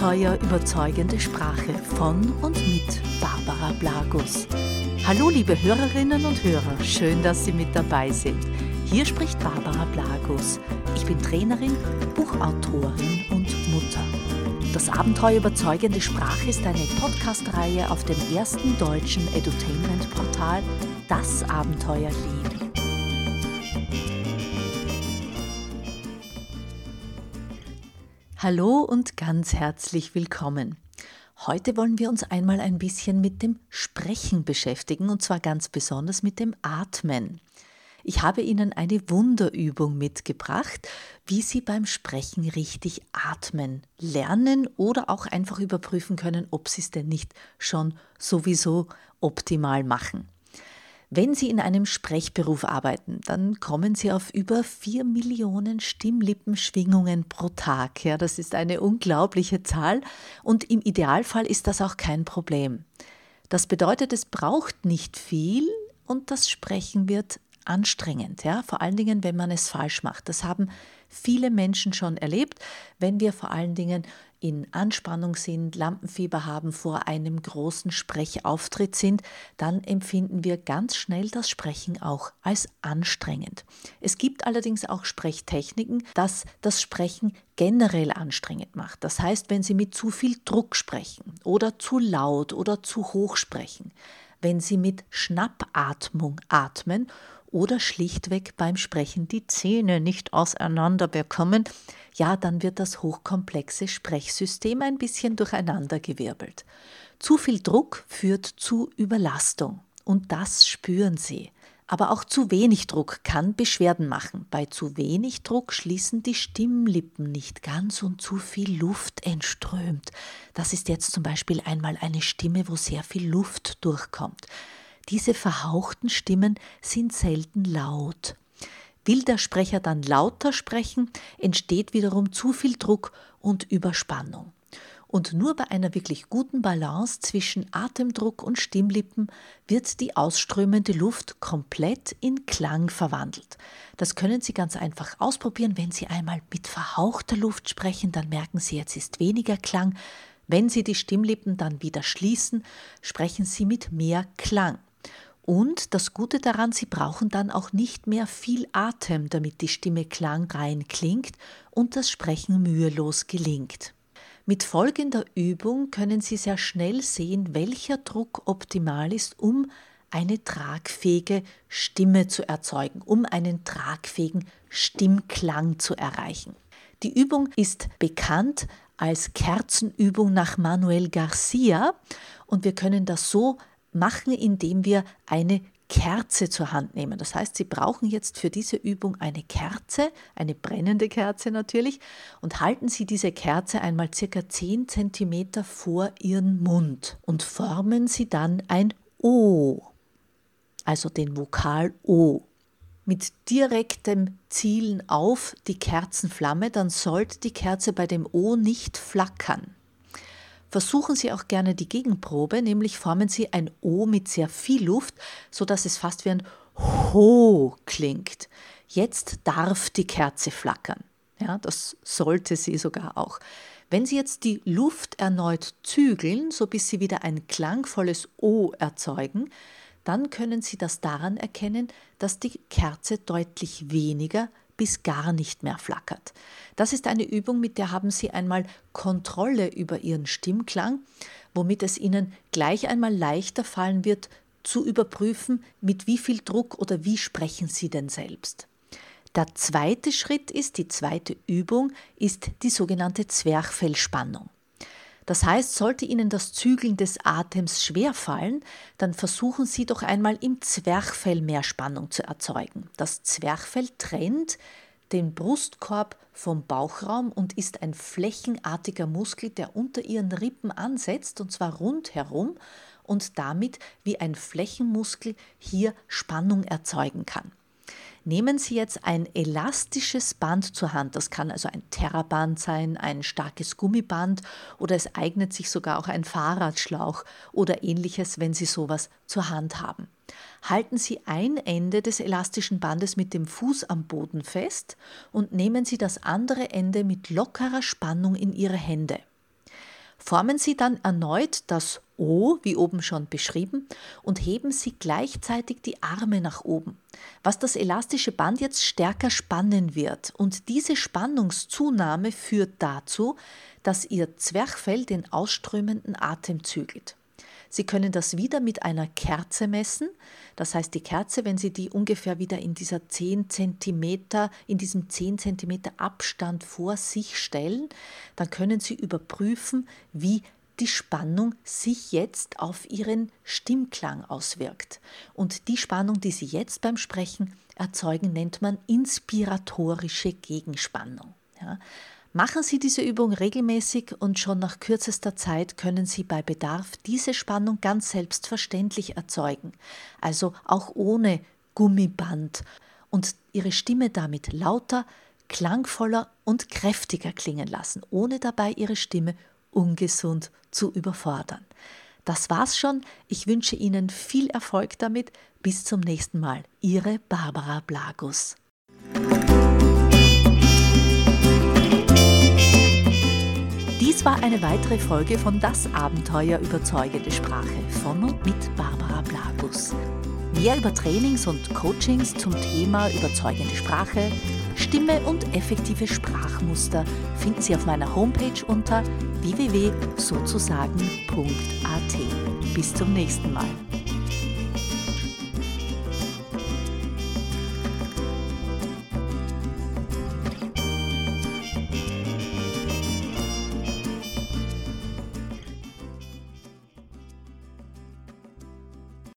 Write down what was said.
Abenteuer überzeugende Sprache von und mit Barbara Blagus. Hallo liebe Hörerinnen und Hörer, schön, dass Sie mit dabei sind. Hier spricht Barbara Blagus. Ich bin Trainerin, Buchautorin und Mutter. Das Abenteuer überzeugende Sprache ist eine Podcast-Reihe auf dem ersten deutschen Edutainment-Portal Das Abenteuer Leben. Hallo und ganz herzlich willkommen. Heute wollen wir uns einmal ein bisschen mit dem Sprechen beschäftigen und zwar ganz besonders mit dem Atmen. Ich habe Ihnen eine Wunderübung mitgebracht, wie Sie beim Sprechen richtig atmen lernen oder auch einfach überprüfen können, ob Sie es denn nicht schon sowieso optimal machen. Wenn Sie in einem Sprechberuf arbeiten, dann kommen Sie auf über 4 Millionen Stimmlippenschwingungen pro Tag. Ja, das ist eine unglaubliche Zahl und im Idealfall ist das auch kein Problem. Das bedeutet, es braucht nicht viel und das Sprechen wird anstrengend, ja, vor allen Dingen, wenn man es falsch macht. Das haben viele Menschen schon erlebt, wenn wir vor allen Dingen in Anspannung sind, Lampenfieber haben, vor einem großen Sprechauftritt sind, dann empfinden wir ganz schnell das Sprechen auch als anstrengend. Es gibt allerdings auch Sprechtechniken, dass das Sprechen generell anstrengend macht. Das heißt, wenn Sie mit zu viel Druck sprechen oder zu laut oder zu hoch sprechen, wenn Sie mit Schnappatmung atmen oder schlichtweg beim Sprechen die Zähne nicht auseinander bekommen, ja, dann wird das hochkomplexe Sprechsystem ein bisschen durcheinandergewirbelt. Zu viel Druck führt zu Überlastung und das spüren Sie. Aber auch zu wenig Druck kann Beschwerden machen. Bei zu wenig Druck schließen die Stimmlippen nicht ganz und zu viel Luft entströmt. Das ist jetzt zum Beispiel einmal eine Stimme, wo sehr viel Luft durchkommt. Diese verhauchten Stimmen sind selten laut. Will der Sprecher dann lauter sprechen, entsteht wiederum zu viel Druck und Überspannung. Und nur bei einer wirklich guten Balance zwischen Atemdruck und Stimmlippen wird die ausströmende Luft komplett in Klang verwandelt. Das können Sie ganz einfach ausprobieren. Wenn Sie einmal mit verhauchter Luft sprechen, dann merken Sie, jetzt ist weniger Klang. Wenn Sie die Stimmlippen dann wieder schließen, sprechen Sie mit mehr Klang. Und das Gute daran, Sie brauchen dann auch nicht mehr viel Atem, damit die Stimme klangrein klingt und das Sprechen mühelos gelingt. Mit folgender Übung können Sie sehr schnell sehen, welcher Druck optimal ist, um eine tragfähige Stimme zu erzeugen, um einen tragfähigen Stimmklang zu erreichen. Die Übung ist bekannt als Kerzenübung nach Manuel Garcia und wir können das so machen, indem wir eine Kerze zur Hand nehmen. Das heißt, Sie brauchen jetzt für diese Übung eine Kerze, eine brennende Kerze natürlich, und halten Sie diese Kerze einmal circa 10 cm vor Ihren Mund und formen Sie dann ein O, also den Vokal O. Mit direktem Zielen auf die Kerzenflamme, dann sollte die Kerze bei dem O nicht flackern. Versuchen Sie auch gerne die Gegenprobe, nämlich formen Sie ein O mit sehr viel Luft, sodass es fast wie ein Ho klingt. Jetzt darf die Kerze flackern. Ja, das sollte sie sogar auch. Wenn Sie jetzt die Luft erneut zügeln, so bis Sie wieder ein klangvolles O erzeugen, dann können Sie das daran erkennen, dass die Kerze deutlich weniger bis gar nicht mehr flackert. Das ist eine Übung, mit der haben Sie einmal Kontrolle über Ihren Stimmklang, womit es Ihnen gleich einmal leichter fallen wird, zu überprüfen, mit wie viel Druck oder wie sprechen Sie denn selbst. Der zweite Schritt ist, die zweite Übung ist die sogenannte Zwerchfellspannung. Das heißt, sollte Ihnen das Zügeln des Atems schwerfallen, dann versuchen Sie doch einmal im Zwerchfell mehr Spannung zu erzeugen. Das Zwerchfell trennt den Brustkorb vom Bauchraum und ist ein flächenartiger Muskel, der unter Ihren Rippen ansetzt, und zwar rundherum und damit wie ein Flächenmuskel hier Spannung erzeugen kann. Nehmen Sie jetzt ein elastisches Band zur Hand. Das kann also ein Terraband sein, ein starkes Gummiband oder es eignet sich sogar auch ein Fahrradschlauch oder ähnliches, wenn Sie sowas zur Hand haben. Halten Sie ein Ende des elastischen Bandes mit dem Fuß am Boden fest und nehmen Sie das andere Ende mit lockerer Spannung in Ihre Hände. Formen Sie dann erneut das O, wie oben schon beschrieben, und heben Sie gleichzeitig die Arme nach oben, was das elastische Band jetzt stärker spannen wird. Und diese Spannungszunahme führt dazu, dass Ihr Zwerchfell den ausströmenden Atem zügelt. Sie können das wieder mit einer Kerze messen. Das heißt, die Kerze, wenn Sie die ungefähr wieder in dieser 10 cm, in diesem 10 cm Abstand vor sich stellen, dann können Sie überprüfen, wie die Spannung sich jetzt auf Ihren Stimmklang auswirkt. Und die Spannung, die Sie jetzt beim Sprechen erzeugen, nennt man inspiratorische Gegenspannung. Ja. Machen Sie diese Übung regelmäßig und schon nach kürzester Zeit können Sie bei Bedarf diese Spannung ganz selbstverständlich erzeugen, also auch ohne Gummiband und Ihre Stimme damit lauter, klangvoller und kräftiger klingen lassen, ohne dabei Ihre Stimme ungesund zu überfordern. Das war's schon. Ich wünsche Ihnen viel Erfolg damit. Bis zum nächsten Mal. Ihre Barbara Blagus. Dies war eine weitere Folge von Das Abenteuer überzeugende Sprache von und mit Barbara Blagus. Mehr über Trainings und Coachings zum Thema überzeugende Sprache, Stimme und effektive Sprachmuster finden Sie auf meiner Homepage unter www.sozusagen.at. Bis zum nächsten Mal.